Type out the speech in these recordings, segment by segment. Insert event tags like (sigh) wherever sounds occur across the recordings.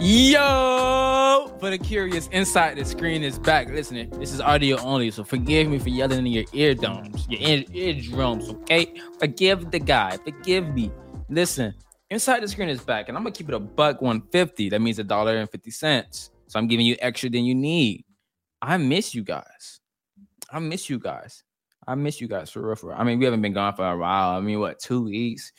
Yo, for the curious, inside the screen is back. Listen, this is audio only, so forgive me for yelling in your eardomes, your ear, eardrums. Okay, forgive the guy, forgive me. Listen, inside the screen is back, and I'm gonna keep it a buck 150. That means a dollar and fifty cents. So I'm giving you extra than you need. I miss you guys. I miss you guys. I miss you guys for real. For real. I mean, we haven't been gone for a while. I mean, what two weeks?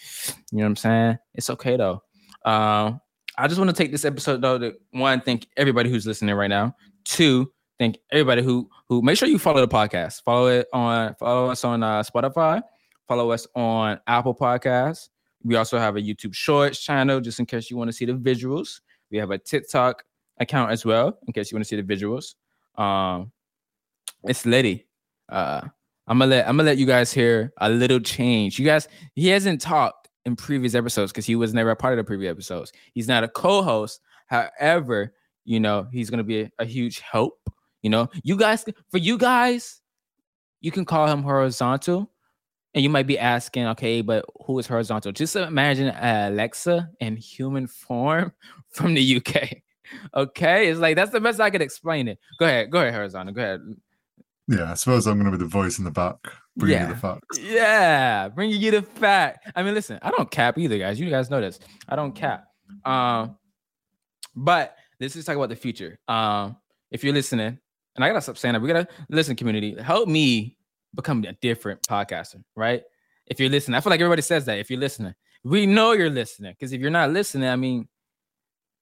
You know what I'm saying? It's okay though. Um, I just want to take this episode though to one, thank everybody who's listening right now. Two, thank everybody who who make sure you follow the podcast. Follow it on follow us on uh, Spotify. Follow us on Apple Podcasts. We also have a YouTube Shorts channel just in case you want to see the visuals. We have a TikTok account as well in case you want to see the visuals. Um, it's Liddy. Uh, I'm gonna let I'm gonna let you guys hear a little change. You guys, he hasn't talked in previous episodes because he was never a part of the previous episodes. He's not a co-host. However, you know, he's gonna be a, a huge help. You know, you guys for you guys, you can call him horizontal. And you might be asking, okay, but who is horizontal? Just imagine Alexa in human form (laughs) from the UK. Okay, it's like that's the best I could explain it. Go ahead, go ahead, horizontal. Go ahead. Yeah, I suppose I'm going to be the voice in the back, bringing yeah. you the facts. Yeah, bringing you the fact. I mean, listen, I don't cap either, guys. You guys know this. I don't cap. Um, but let's just talk about the future. Um, if you're listening, and I gotta stop saying that, we gotta listen, community. Help me become a different podcaster, right? If you're listening, I feel like everybody says that. If you're listening, we know you're listening. Because if you're not listening, I mean,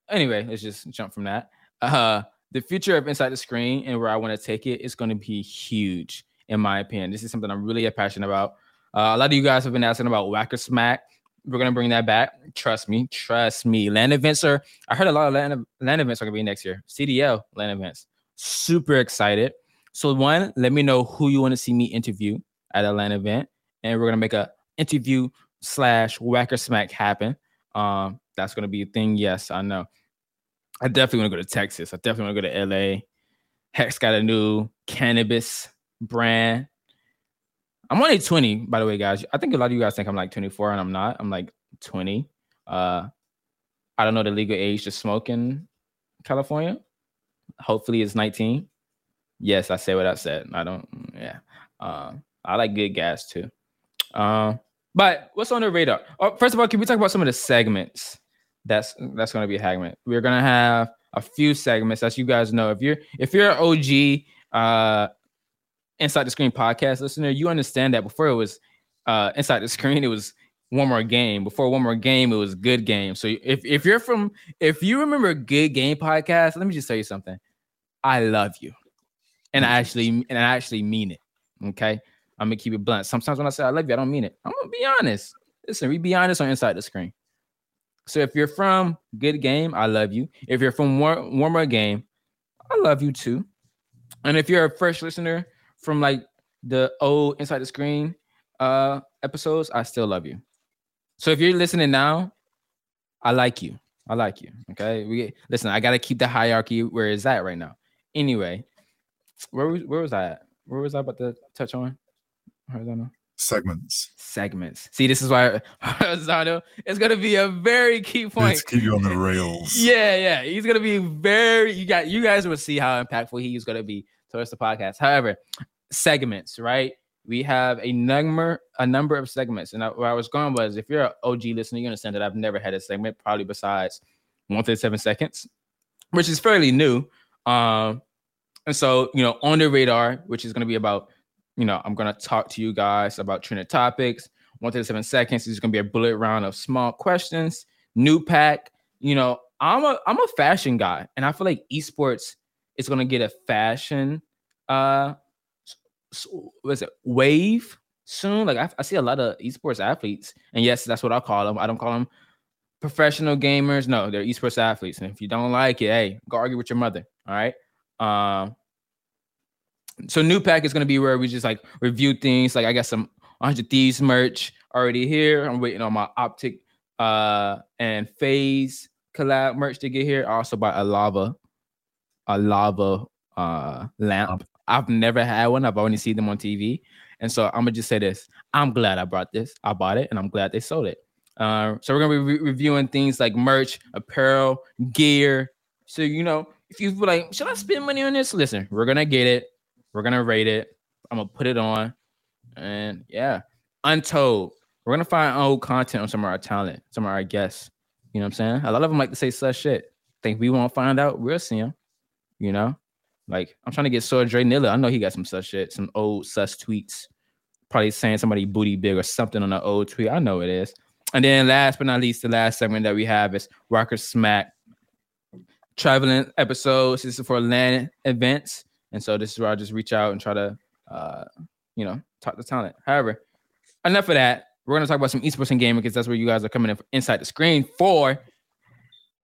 anyway, let's just jump from that. Uh, the future of Inside the Screen and where I want to take it is going to be huge, in my opinion. This is something I'm really passionate about. Uh, a lot of you guys have been asking about Whacker Smack. We're gonna bring that back. Trust me, trust me. Land events are. I heard a lot of land, land events are gonna be next year. CDL land events. Super excited. So one, let me know who you want to see me interview at a land event, and we're gonna make a interview slash Whacker Smack happen. Um, that's gonna be a thing. Yes, I know. I definitely want to go to Texas. I definitely want to go to LA. Hex got a new cannabis brand. I'm only 20, by the way, guys. I think a lot of you guys think I'm like 24 and I'm not. I'm like 20. Uh I don't know the legal age to smoke in California. Hopefully it's 19. Yes, I say what I said. I don't yeah. Uh, I like good gas too. Um, but what's on the radar? Oh, first of all, can we talk about some of the segments that's that's going to be a segment. We're going to have a few segments, as you guys know. If you're if you're an OG uh, Inside the Screen podcast listener, you understand that before it was uh, Inside the Screen, it was one more game. Before one more game, it was good game. So if if you're from if you remember good game podcast, let me just tell you something. I love you, and I actually and I actually mean it. Okay, I'm gonna keep it blunt. Sometimes when I say I love you, I don't mean it. I'm gonna be honest. Listen, we be honest on Inside the Screen. So if you're from Good Game, I love you. If you're from War- Warmer Game, I love you too. And if you're a fresh listener from like the old Inside the Screen uh episodes, I still love you. So if you're listening now, I like you. I like you. Okay. We listen, I gotta keep the hierarchy where it's at right now. Anyway, where was where was I at? Where was I about to touch on? Know segments. Segments. See, this is why (laughs) Zano is gonna be a very key point. Let's keep you on the rails. Yeah, yeah. He's gonna be very. You got. You guys will see how impactful he's gonna be towards the podcast. However, segments. Right. We have a number, a number of segments, and I, where I was going was, if you're an OG listener, you understand that I've never had a segment, probably besides one thirty seven seconds, which is fairly new. Um, and so you know, on the radar, which is going to be about you know, I'm gonna talk to you guys about trending topics. One to seven seconds is gonna be a bullet round of small questions. New pack. You know, I'm a I'm a fashion guy, and I feel like esports is gonna get a fashion uh what's it wave soon. Like I, I see a lot of esports athletes, and yes, that's what I call them. I don't call them professional gamers. No, they're esports athletes. And if you don't like it, hey, go argue with your mother. All right. Um, so new pack is gonna be where we just like review things. Like I got some 100 Thieves merch already here. I'm waiting on my OpTic uh and FaZe collab merch to get here. I also bought a lava, a lava uh lamp. I've never had one. I've only seen them on TV. And so I'm gonna just say this. I'm glad I brought this. I bought it and I'm glad they sold it. Uh, so we're gonna be re- reviewing things like merch, apparel, gear. So you know, if you like, should I spend money on this? Listen, we're gonna get it. We're gonna rate it. I'm gonna put it on, and yeah, untold. We're gonna find old content on some of our talent, some of our guests. You know what I'm saying? A lot of them like to say such shit. Think we won't find out? We'll see them. You know, like I'm trying to get Soy Dre Nilla. I know he got some such shit, some old sus tweets. Probably saying somebody booty big or something on an old tweet. I know it is. And then last but not least, the last segment that we have is Rocker Smack traveling episodes. This is for land events. And so this is where I just reach out and try to, uh, you know, talk to talent. However, enough of that. We're going to talk about some esports and gaming because that's where you guys are coming in inside the screen for.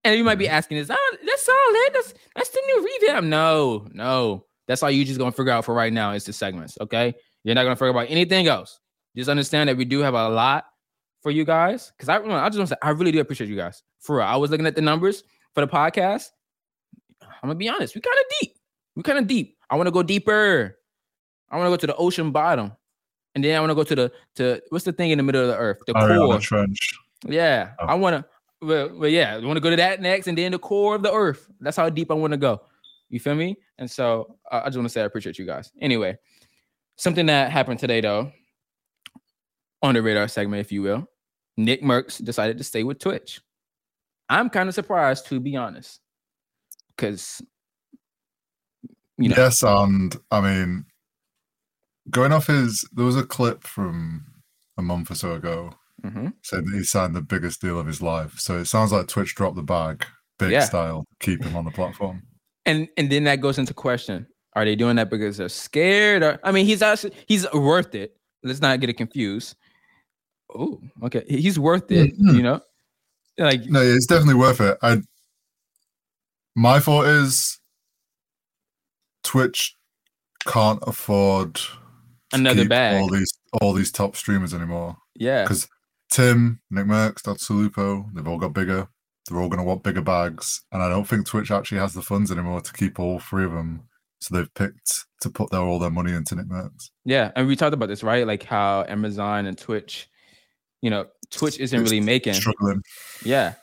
And you might be asking, "Is oh, that's all it? That's that's the new revamp?" No, no, that's all you just gonna figure out for right now is the segments. Okay, you're not gonna figure out anything else. Just understand that we do have a lot for you guys. Because I, I just want to say, I really do appreciate you guys. For real, I was looking at the numbers for the podcast. I'm gonna be honest, we kind of deep. We kind of deep. I want to go deeper. I want to go to the ocean bottom, and then I want to go to the to what's the thing in the middle of the earth? The Ariana core. Trench. Yeah, Oh. I want to. Well, well, yeah, I want to go to that next, and then the core of the earth. That's how deep I want to go. You feel me? And so uh, I just want to say I appreciate you guys. Anyway, something that happened today though, on the radar segment, if you will, Nickmercs decided to stay with Twitch. I'm kind of surprised, to be honest, because you know, Yes, and I mean, going off his, there was a clip from a month or so ago mhm. saying that he signed the biggest deal of his life. So it sounds like Twitch dropped the bag, big Yeah. style, keep him on the platform. and and then that goes into question: Are they doing that because they're scared? Or I mean, he's actually he's worth it. Let's not get it confused. Oh, okay, he's worth it. Mhm. You know, like No, it's definitely worth it. I my thought is Twitch can't afford Another bag. all these all these top streamers anymore. yeah, Because Tim, Nickmercs, Dad Salupo, they've all got bigger. They're all going to want bigger bags, and I don't think Twitch actually has the funds anymore to keep all three of them. So they've picked to put their all their money into Nickmercs. yeah, and we talked about this, right? Like how Amazon and Twitch, you know, Twitch isn't It's really making. Struggling. Yeah,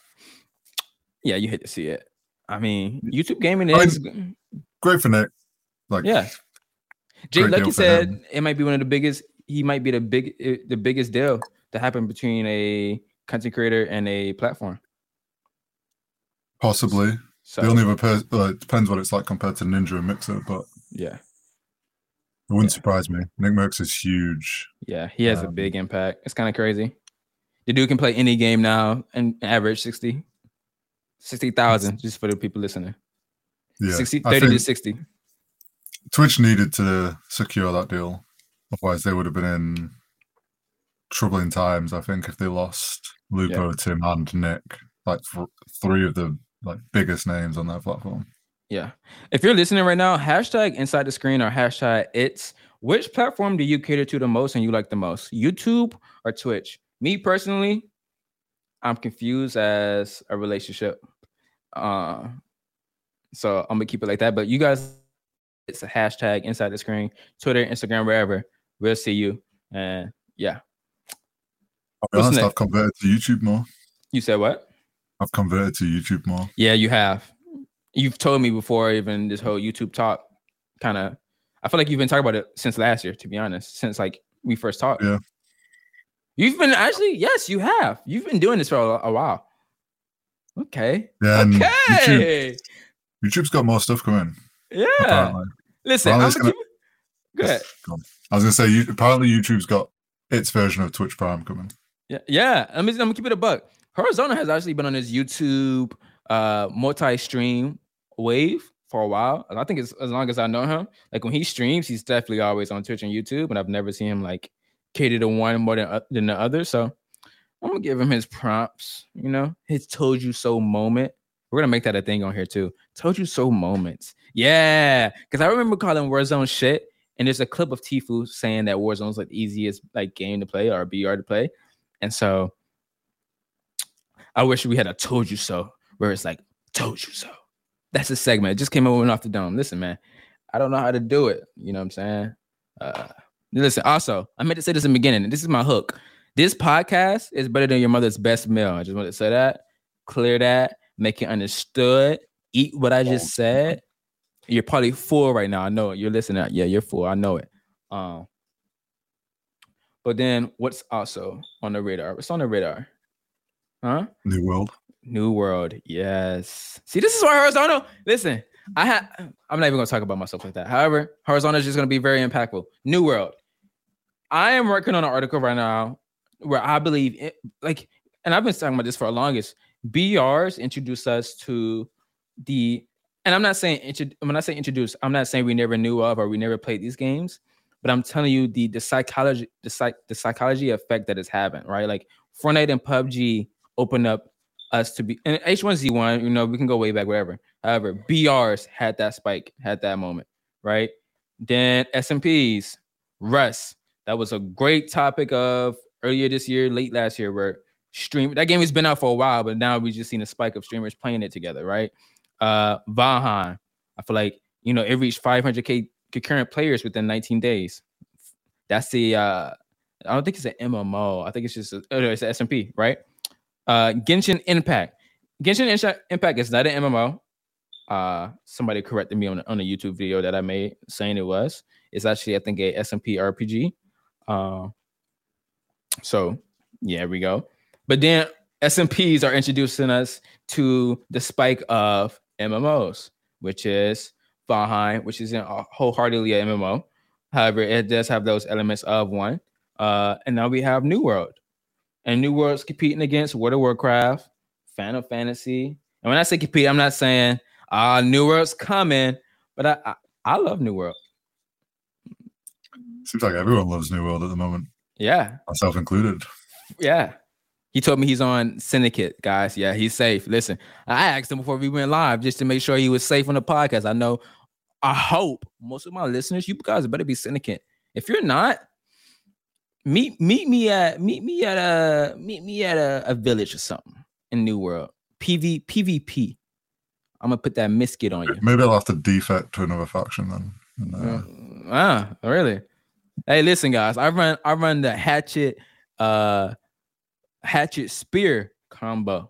yeah, you hate to see it. I mean, YouTube gaming I mean, is Great for Nick. Like yeah. Jay Lucky said him. it might be one of the biggest. He might be the big, eh, the biggest deal to happen between a content creator and a platform. possibly. So the only other person, well, it depends what it's like compared to Ninja and Mixer, but yeah, it wouldn't Yeah. surprise me. Nickmercs is huge. yeah, he has a Um, big impact. It's kind of crazy. The dude can play any game now and average 60 60,000 just for the people listening. Yeah, 60, I 30 to 60. Twitch needed to secure that deal, otherwise they would have been in troubling times. I think if they lost Lupo, Tim, and Nick, like th- three of the like biggest names on that platform. Yeah. If you're listening right now, hashtag inside the screen or hashtag it's which platform do you cater to the most and you like the most? YouTube or Twitch? Me personally, I'm confused as a relationship. Uh so I'm gonna keep it like that. But you guys, it's a hashtag inside the screen, Twitter, Instagram, wherever. We'll see you. And yeah. I'll honest? I've converted to YouTube more. You said what? I've converted to YouTube more. Yeah, you have. You've told me before, even this whole YouTube talk kind of. I feel like you've been talking about it since last year, to be honest, since like we first talked. Yeah. You've been actually, yes, you have. You've been doing this for a, a while. Okay. Yeah, and YouTube, okay. YouTube's got more stuff coming. Yeah. Apparently. Listen, I'm gonna Go ahead. I was gonna say, you, apparently YouTube's got its version of Twitch Prime coming. Yeah, yeah. I'm, I'm gonna keep it a buck. Horizontal has actually been on this YouTube uh multi-stream wave for a while. And I think it's as long as I know him. Like when he streams, he's definitely always on Twitch and YouTube, and I've never seen him like cater to one more than, o- than the other. So I'm gonna give him his prompts, you know, his told you so moment. We're gonna make that a thing on here too. Told you so moments. Yeah, because I remember calling Warzone shit. And there's a clip of Tfue saying that Warzone's like the easiest like game to play or BR to play. And so I wish we had a told you so where it's like told you so. That's a segment. It just came over and off the dome. Listen, man, I don't know how to do it. You know what I'm saying? Uh listen, also, I meant to say this in the beginning, this is my hook. This podcast is better than your mother's best meal. I just want to say that. Clear that. Make it understood. Eat what I just said. You're probably full right now. I know it. You're listening. Yeah, you're full. I know it. Um, but then what's also on the radar? What's on the radar? Huh? New World. New World. Yes. See, this is why horizontal. Listen, I had. I'm not even gonna talk about myself like that. However, horizontal is just gonna be very impactful. New World. I am working on an article right now where I believe, it, like, and I've been talking about this for the longest. BRs introduce us to the, and I'm not saying when I say introduce, I'm not saying we never knew of or we never played these games, but I'm telling you the the psychology the psych the psychology effect that it's having, right? Like Fortnite and PUBG open up us to be and H1Z1, you know, we can go way back, whatever. However, BRs had that spike, had that moment, right? Then SMPs, Rust. That was a great topic of earlier this year, late last year, where stream that game has been out for a while, but now we've just seen a spike of streamers playing it together, right? Uh Valheim. I feel like you know it reached 500k concurrent players within 19 days. That's the uh I don't think it's an MMO. I think it's just a, oh, it's an SMP, right? Uh, Genshin Impact. Genshin Impact is not an MMO. Uh, somebody corrected me on on a YouTube video that I made saying it was. It's actually I think a SMP RPG. Uh, so yeah, we go. But then SMPs are introducing us to the spike of MMOs, which is Valheim, which is wholeheartedly a MMO. However, it does have those elements of one. Uh, and now we have New World, and New World's competing against World of Warcraft, Final Fantasy. And when I say compete, I'm not saying uh New World's coming, but I, I, I love New World. Seems like everyone loves New World at the moment. Yeah. Myself included. Yeah. He told me he's on Syndicate, guys. Yeah, he's safe. Listen, I asked him before we went live just to make sure he was safe on the podcast. I know, I hope most of my listeners, you guys better be Syndicate. If you're not, meet meet me at meet me at a meet me at a, a village or something in New World. PV PvP. I'm gonna put that musket on you. Maybe I'll have to defect to another faction then. And, uh... Ah, really? Hey, listen, guys. I run I run the hatchet uh hatchet spear combo.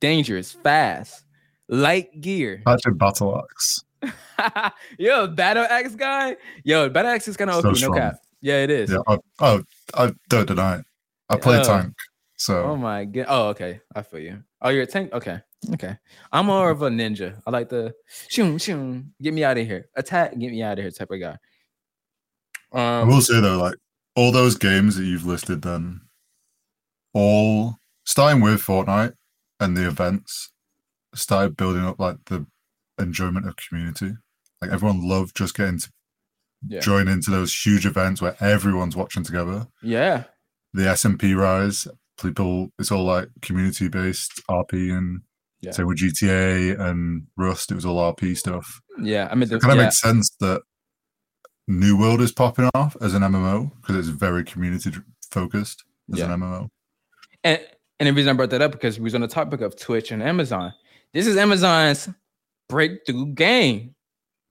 Dangerous, fast, light gear. (laughs) Hatchet battle axe. (laughs) Yo, battle axe guy. Yo, battle axe is kind of so OP, no cap. Yeah, it is. Yeah, I, oh, I don't deny it. I play oh. tank, so. Oh my god. Oh, okay. I feel you. Oh, you're a tank. Okay, okay. I'm more of a ninja. I like the shoom shoom. Get me out of here. Attack. Get me out of here. Type of guy. Um, I will say though, like all those games that you've listed, then all starting with Fortnite and the events started building up like the enjoyment of community. Like everyone loved just getting to yeah. join into those huge events where everyone's watching together. Yeah. The SMP rise, people it's all like community based RP and yeah. say with GTA and Rust, it was all RP stuff. Yeah. I mean it kind of yeah. makes sense that New World is popping off as an MMO because it's very community focused as yeah. an MMO. And and the reason I brought that up because we was on the topic of Twitch and Amazon. This is Amazon's breakthrough game,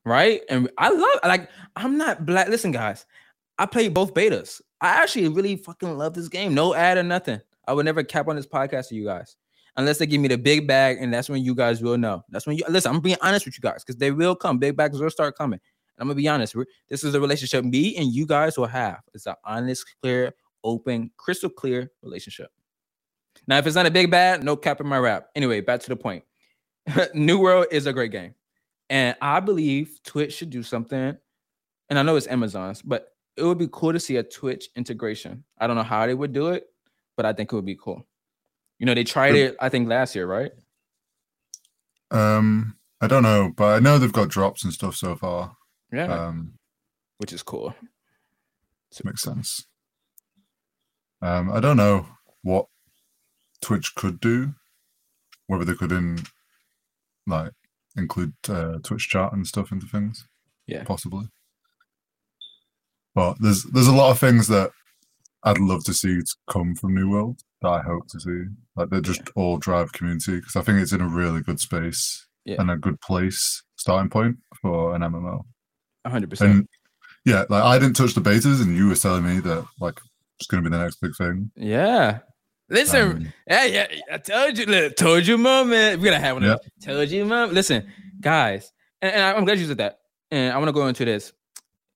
right? And I love like I'm not black. Listen, guys, I played both betas. I actually really fucking love this game. No ad or nothing. I would never cap on this podcast to you guys unless they give me the big bag, and that's when you guys will know. That's when you listen. I'm being honest with you guys because they will come. Big bags will start coming. And I'm gonna be honest. this is a relationship me and you guys will have. It's an honest, clear, open, crystal clear relationship. Now, if it's not a big bad, no cap in my rap. Anyway, back to the point. (laughs) New World is a great game. And I believe Twitch should do something. And I know it's Amazon's, but it would be cool to see a Twitch integration. I don't know how they would do it, but I think it would be cool. You know, they tried it, I think, last year, right? Um, I don't know, but I know they've got drops and stuff so far. Yeah. Um, which is cool. Makes sense. Um, I don't know what Twitch could do, whether they could in like include uh, Twitch chat and stuff into things. Yeah, possibly. But there's there's a lot of things that I'd love to see to come from New World that I hope to see. Like they just yeah. all drive community because I think it's in a really good space yeah. and a good place starting point for an MMO. hundred percent. Yeah, like I didn't touch the betas, and you were telling me that like it's going to be the next big thing. Yeah. Listen, Um, yeah, yeah, I told you, look, told you, moment. We're gonna have one. those. Told you, mom. Listen, guys, and, and I'm glad you said that. And I want to go into this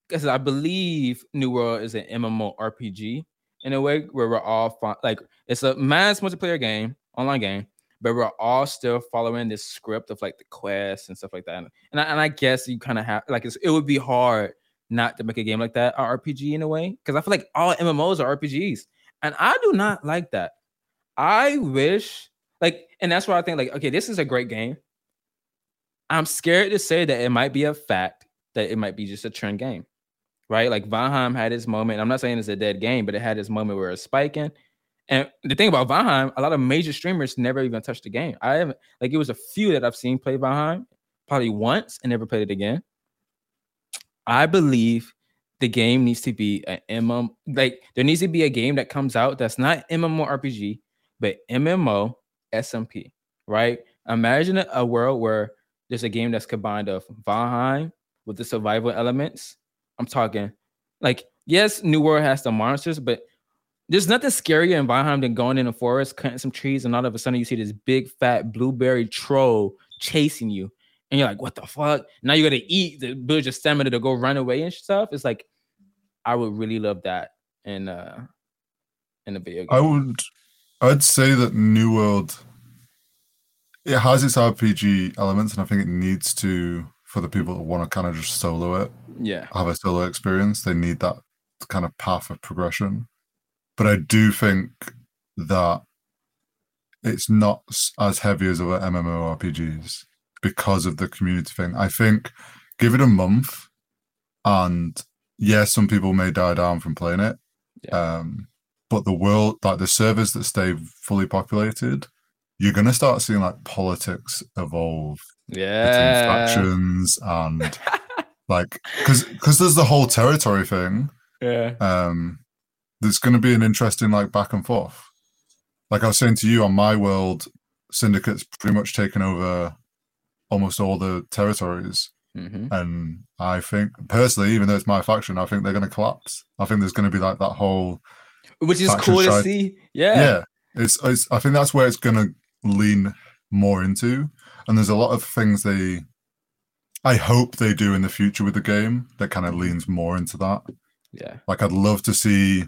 because I believe New World is an MMO RPG in a way where we're all fo- like it's a mass multiplayer game, online game, but we're all still following this script of like the quests and stuff like that. And I, and I guess you kind of have like it's, it would be hard not to make a game like that a RPG in a way because I feel like all MMOs are RPGs, and I do not like that. I wish like, and that's why I think like, okay, this is a great game. I'm scared to say that it might be a fact that it might be just a trend game, right? Like Valheim had its moment. I'm not saying it's a dead game, but it had its moment where it's spiking. And the thing about Valheim, a lot of major streamers never even touched the game. I haven't like it was a few that I've seen play Valheim, probably once and never played it again. I believe the game needs to be an MMO. Like there needs to be a game that comes out that's not MMORPG, but MMO SMP, right? Imagine a- world where there's a game that's combined of Valheim with the survival elements. I'm talking like yes, New World has the monsters, but there's nothing scarier in Valheim than going in the forest, cutting some trees, and all of a sudden you see this big fat blueberry troll chasing you. And you're like, what the fuck? Now you gotta eat to build your stamina to go run away and stuff. It's like I would really love that in uh in a video game. I would, I'd say that New World, it has its RPG elements, and I think it needs to for the people that want to kind of just solo it, yeah. have a solo experience. They need that kind of path of progression. But I do think that it's not as heavy as other MMORPGs because of the community thing. I think give it a month, and yes, some people may die down from playing it. Yeah. Um, but the world, like the servers that stay fully populated, you're gonna start seeing like politics evolve between Yeah. factions and (laughs) like because because there's the whole territory thing. Yeah. Um, there's going to be an interesting like back and forth. Like I was saying to you on my world, Syndicate's pretty much taken over almost all the territories, hmm and I think personally, even though it's my faction, I think they're going to collapse. I think there's going to be like that whole Which is cool to see. yeah. Yeah. It's, it's I think that's where it's going to lean more into, and there's a lot of things they. I hope they do in the future with the game that kind of mm-hmm. leans more into that. Yeah. Like I'd love to see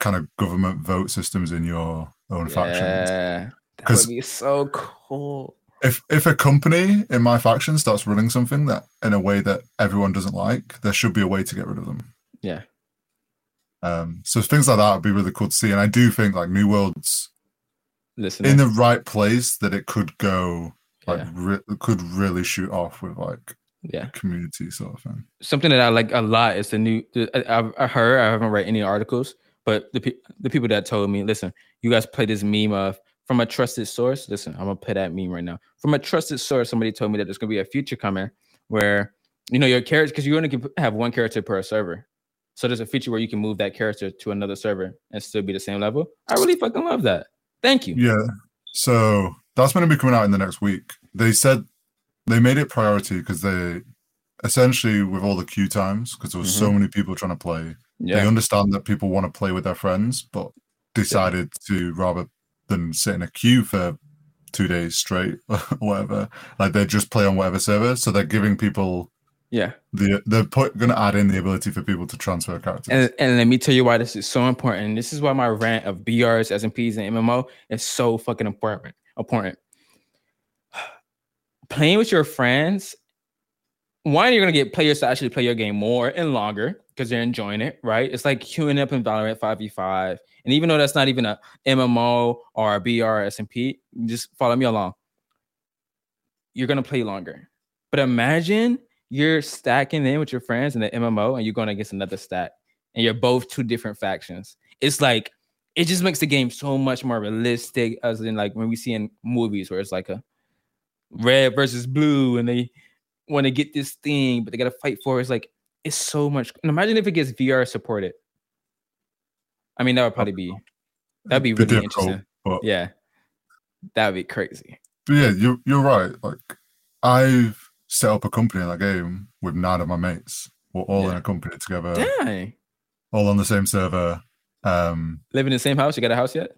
kind of government vote systems in your own factions. Yeah. That 'Cause- would be so cool. If if a company in my faction starts running something that in a way that everyone doesn't like, there should be a way to get rid of them. Yeah. Um, so things like that would be really cool to see. And I do think like New Worlds Listen. in the right place that it could go like yeah. re- could really shoot off with like yeah. community sort of thing. Something that I like a lot is the new. I, I've I heard. I haven't read any articles, but the pe- the people that told me, listen, you guys play this meme of from a trusted source. Listen, I'm gonna play that meme right now. From a trusted source, somebody told me that there's gonna be a future coming where you know your character because you're gonna have one character per server. So there's a feature where you can move that character to another server and still be the same level. I really fucking love that. Thank you. Yeah. So that's going to be coming out in the next week. They said they made it priority because they essentially with all the queue times because there was so mm-hmm. many people trying to play. Yeah. They understand that people want to play with their friends, but decided to rather than sit in a queue for two days straight (laughs) or whatever, like they just play on whatever server. So they're giving people Yeah. the they're going to add in the ability for people to transfer characters. And, and let me tell you why this is so important. This is why my rant of BRs, SMPs, and MMO is so fucking important. Important. (sighs) Playing with your friends, one, you're gonna get players to actually play your game more and longer because they're enjoying it, right? It's like queuing up in Valorant 5v5. And even though that's not even a MMO or a BR or SMP, just follow me along. You're gonna play longer. But imagine you're stacking in with your friends in the MMO and you're going against another stack and you're both two different factions. It's like it just makes the game so much more realistic as in like when we see in movies where it's like a red versus blue and they want to get this thing, but they gotta fight for it. It's like it's so much. Imagine if it gets VR supported. I mean, that would probably be that'd be really interesting. but Yeah. That'd be crazy. But yeah, you're you're right. Like I've set up a company in that game with nine of my mates. We're all in a company together, Dang. all on the same server. Um, Live in the same house? You got a house yet?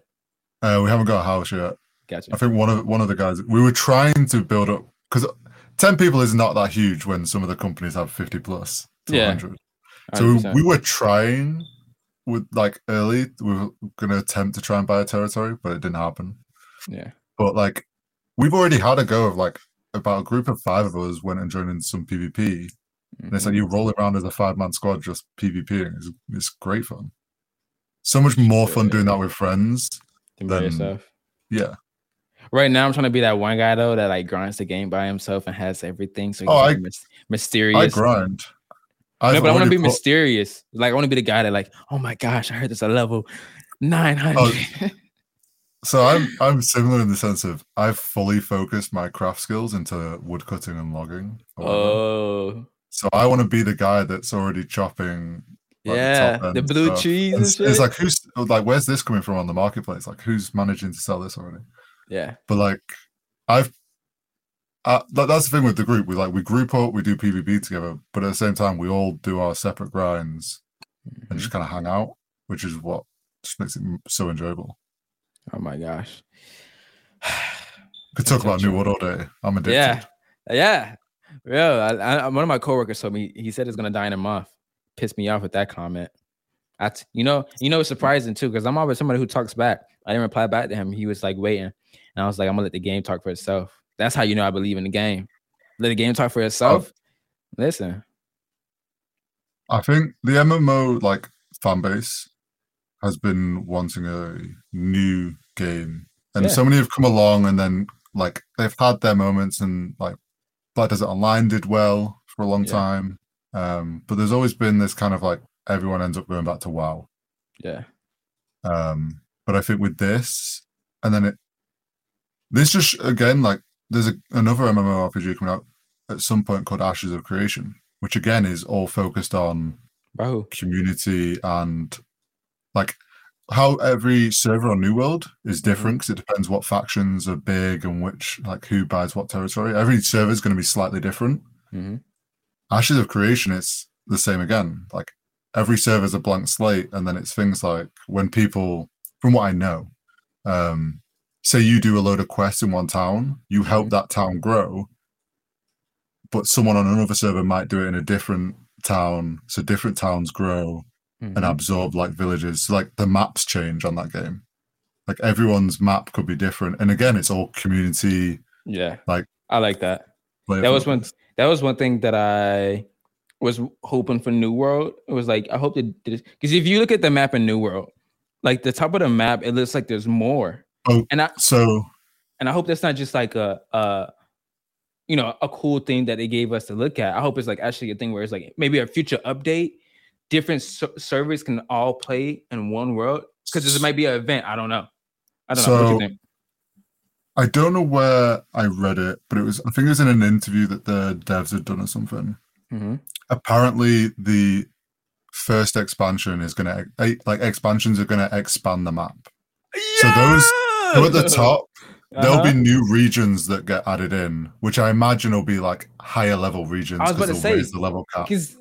uh, we haven't got a house yet. Gotcha. I think one of one of the guys we were trying to build up because ten people is not that huge when some of the companies have fifty plus to Yeah. 100. So we, we were trying with like early. We were going to attempt to try and buy a territory, but it didn't happen. yeah. But like we've already had a go of like about a group of five of us went and joined in some PvP, and it's like you mm-hmm. roll around as a five man squad just PvPing. It's, it's great fun. So much more fun doing that with friends. than by yourself. Yeah. Right now, I'm trying to be that one guy though that like grinds the game by himself and has everything. So he's Oh, like I- mys- I mysterious. grind. No, but I want to be put- mysterious. Like I want to be the guy that like, oh my gosh, I heard this a level oh, nine hundred. Oh, So I'm I'm similar in the sense of I've fully focused my craft skills into woodcutting and logging. oh, So I want to be the guy that's already chopping. like, yeah, top the blue stuff. cheese It's, it's like who's like where's this coming from on the marketplace? Like who's managing to sell this already? yeah, But like I've uh, that, that's the thing with the group. We like we group up, we do PvP together, but at the same time we all do our separate grinds and just kind of hang out, which is what just makes it so enjoyable. Oh my gosh, Could talk about New Potential. World all day. I'm addicted. yeah, yeah, yeah. I, I, one of my coworkers told me he said it's gonna die in a month. Pissed me off with that comment. I, t- you know, you know, it's surprising too because I'm always somebody who talks back. I didn't reply back to him. He was like waiting, and I was like, I'm gonna let the game talk for itself. That's how you know I believe in the game. Let the game talk for itself. Oh. Listen, I think the MMO like fan base has been wanting a new game, and Yeah. so many have come along, and then like they've had their moments, and like Black Desert Online did well for a long Yeah. time, um, but there's always been this kind of like everyone ends up going back to WoW. yeah, Um, but I think with this, and then it, this just again like there's a, another MMORPG coming out at some point called Ashes of Creation, which again is all focused on Bahu. community and like how every server on New World is Mm-hmm. different because it depends what factions are big and which like who buys what territory. Every server is going to be slightly different. Mhm. Ashes of Creation, it's the same again. Like every server is a blank slate, and then it's things like when people, from what I know, um, say you do a load of quests in one town, you help that town grow, but someone on another server might do it in a different town, so different towns grow and Mhm. absorb like villages. Like the maps change on that game. Like everyone's map could be different, and again, it's all community. Yeah, like- I like that. player That was one. That was one thing that I was hoping for New World. It was like I hope they did this because if you look at the map in New World, like the top of the map, it looks like there's more. Oh. and I So and I hope that's not just like a uh you know a cool thing that they gave us to look at. I hope it's like actually a thing where it's like maybe a future update. Different ser- servers can all play in one world because this might be an event. I don't know. I don't know. What So- you think? I don't know where I read it, but it was I think it was in an interview that the devs had done or something. Mhm. Apparently, the first expansion is gonna eh, like expansions are gonna expand the map. So those- So at the top, there'll Uh-huh. be new regions that get added in, which I imagine will be like higher level regions because to they'll say, raise the level cap. because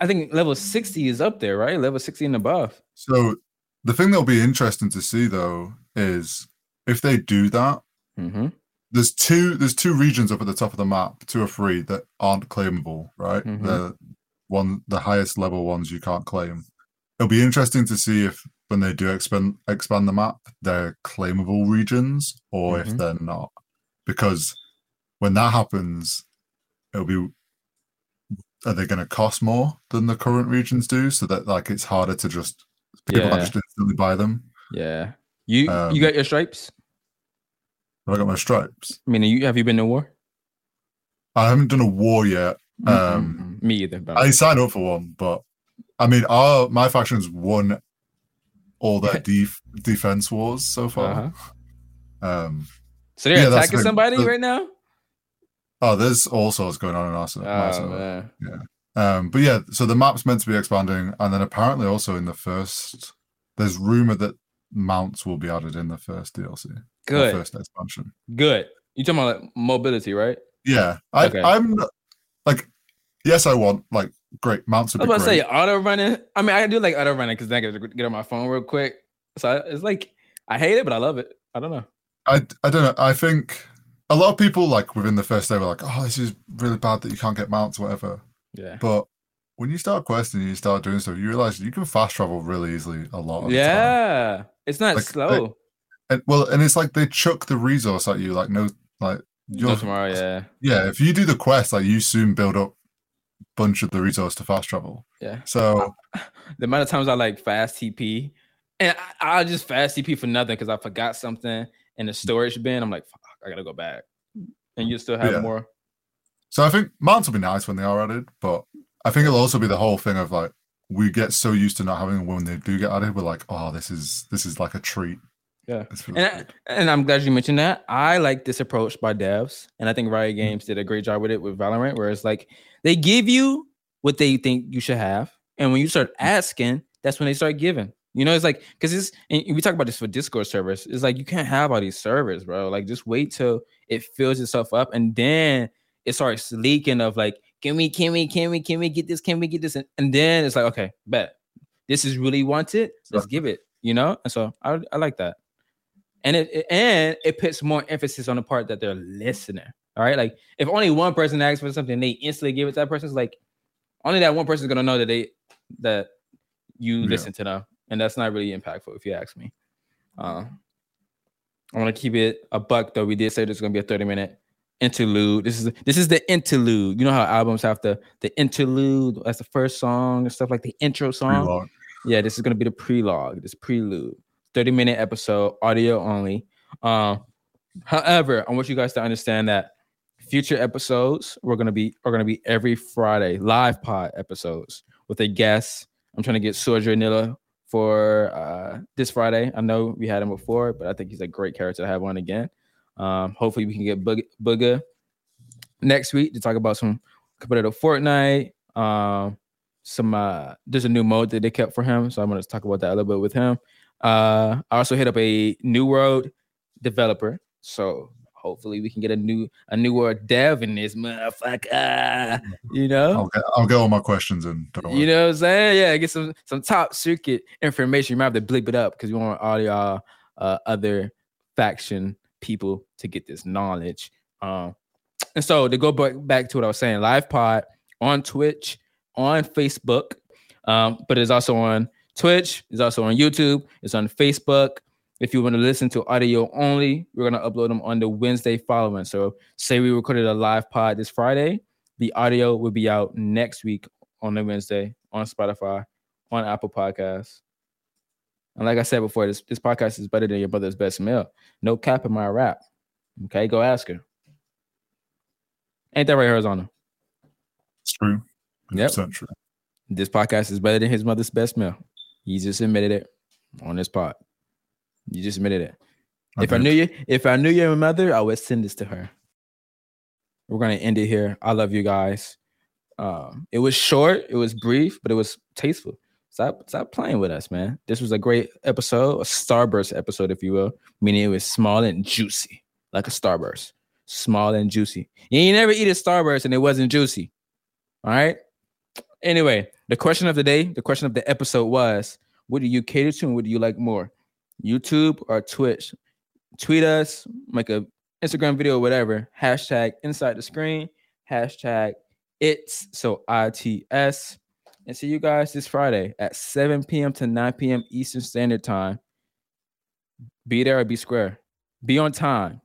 I think level 60 is up there, right? Level 60 and above. So the thing that'll be interesting to see though is if they do that, Mm-hmm. there's two there's two regions up at the top of the map, two or three that aren't claimable, right? Mhm. The one the highest level ones you can't claim. It'll be interesting to see if when they do expand expand the map, they're claimable regions or if Mhm. they're not. Because when that happens, it'll be are they going to cost more than the current regions do so that like it's harder to just people Yeah. just instantly buy them Yeah. You Um, you got your stripes? have i got my stripes I mean, you have you been to war? i haven't done a war yet Um, Mm-mm. me either. But I signed up for one, but I mean, our my faction's won all their (laughs) def- defense wars so far. Uh-huh. Um, so they're yeah, the attacking somebody The- right now. Oh, there's all sorts going on in se- Oh man. Um, but yeah, so the map's meant to be expanding, and then apparently also in the first, there's rumor that mounts will be added in the first DLC, Good. first expansion. Good. You talking about like, mobility, right? Yeah, I, Okay. I'm like, yes, I want like great. Mounts would I was about to say auto running. I mean, I do like auto running because then I can get on my phone real quick. So I- it's like I hate it, but I love it. I don't know. I I don't know. I think a lot of people like within the first day were like, "Oh, this is really bad that you can't get mounts, whatever." Yeah. But when you start questing, you start doing stuff, you realize you can fast travel really easily a lot. Of the time. Yeah. It's not Like, they- slow. And, well, and it's like they chuck the resource at you, like no, like you're tomorrow, yeah. yeah. If you do the quest, like you soon build up bunch of the resource to fast travel. Yeah. So (laughs) The amount of times I like fast TP and I, I just fast TP for nothing because I forgot something in the storage bin. I'm like, fuck, I gotta go back. And you still have Yeah. more. So I think mounts will be nice when they are added, but I think it'll also be the whole thing of like we get so used to not having them when they do get added, we're like, oh, this is this is like a treat. Yeah. This And, I, and I'm glad you mentioned that. I like this approach by devs, and I think Riot Mm. Games did a great job with it with Valorant, where it's like they give you what they think you should have, and when you start asking, that's when they start giving. You know, it's like because it's and we talk about this for Discord servers. It's like you can't have all these servers, bro. Like just wait till it fills itself up, and then it starts leaking of like, can we, can we, can we, can we get this? Can we get this? And, and then it's like, okay, bet this is really wanted. Let's give it. You know, and so I I like that and it, it- and it puts more emphasis on the part that they're listening. All right, like if only one person asks for something, they instantly give it to that person. It's like only that one person is gonna know that they that you Yeah. listen to them, and that's not really impactful if you ask me. Uh, I want to keep it a buck though. We did say this is gonna be a thirty minute interlude. This is this is the interlude. You know how albums have the the interlude as the first song and stuff like the intro song. Pre-log. Yeah, this is gonna be the prelogue, this prelude, 30 minute episode, audio only. Um, however, I want you guys to understand that future episodes we're gonna be are gonna be every Friday, live pod episodes with a guest. I'm trying to get Soja Nilla for uh this Friday. I know we had him before, but I think he's a great character to have on again. Um, hopefully we can get Bugha, next week to talk about some competitive Fortnite. Um, some uh there's a new mode that they kept for him so i'm going to talk about that a little bit with him uh i also hit up a new world developer so hopefully we can get a new a newer dev in this motherfucker you know I'll get I'll get all my questions in. You know what i'm saying yeah get some some top circuit information you might have to bleep it up because we want all y'all uh other faction people to get this knowledge um and so to go back back to what i was saying live pod on twitch on Facebook, um, but it's also on Twitch. It's also on YouTube. It's on Facebook. If you want to listen to audio only, we're gonna upload them on the Wednesday following. So, say we recorded a live pod this Friday, the audio will be out next week on the Wednesday on Spotify, on Apple Podcasts. And like I said before, this, this podcast is better than your brother's best meal. No cap in my rap. Okay, go ask her. Ain't that right, Arizona? It's true. Yep. 100% true. This podcast is better than his mother's best meal. He just admitted it on this pod. You just admitted it. if I knew you, if I knew your mother, I would send this to her. We're gonna end it here. I love you guys. Um, it was short, it was brief, but it was tasteful. Stop, stop playing with us, man. This was a great episode, a starburst episode, if you will, meaning it was small and juicy, like a starburst, small and juicy. You ain't never eat a starburst and it wasn't juicy. All right. Anyway, the question of the day, the question of the episode was what do you cater to and what do you like more? YouTube or Twitch? Tweet us, make a Instagram video, whatever. Hashtag inside the screen, hashtag it's so ITS. And see you guys this Friday at 7 p.m. to 9 p.m. Eastern Standard Time. Be there or be square. Be on time.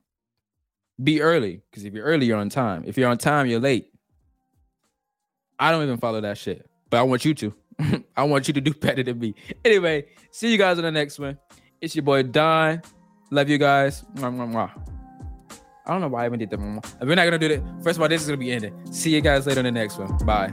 Be early. Because if you're early, you're on time. If you're on time, you're late. I don't even follow that shit, but I want you to. (laughs) I want you to do better than me. Anyway, see you guys in the next one. It's your boy Don. Love you guys. Mwah, mwah, mwah. I don't know why I even did that. We're not gonna do that. First of all, this is gonna be ending. See you guys later in the next one. Bye.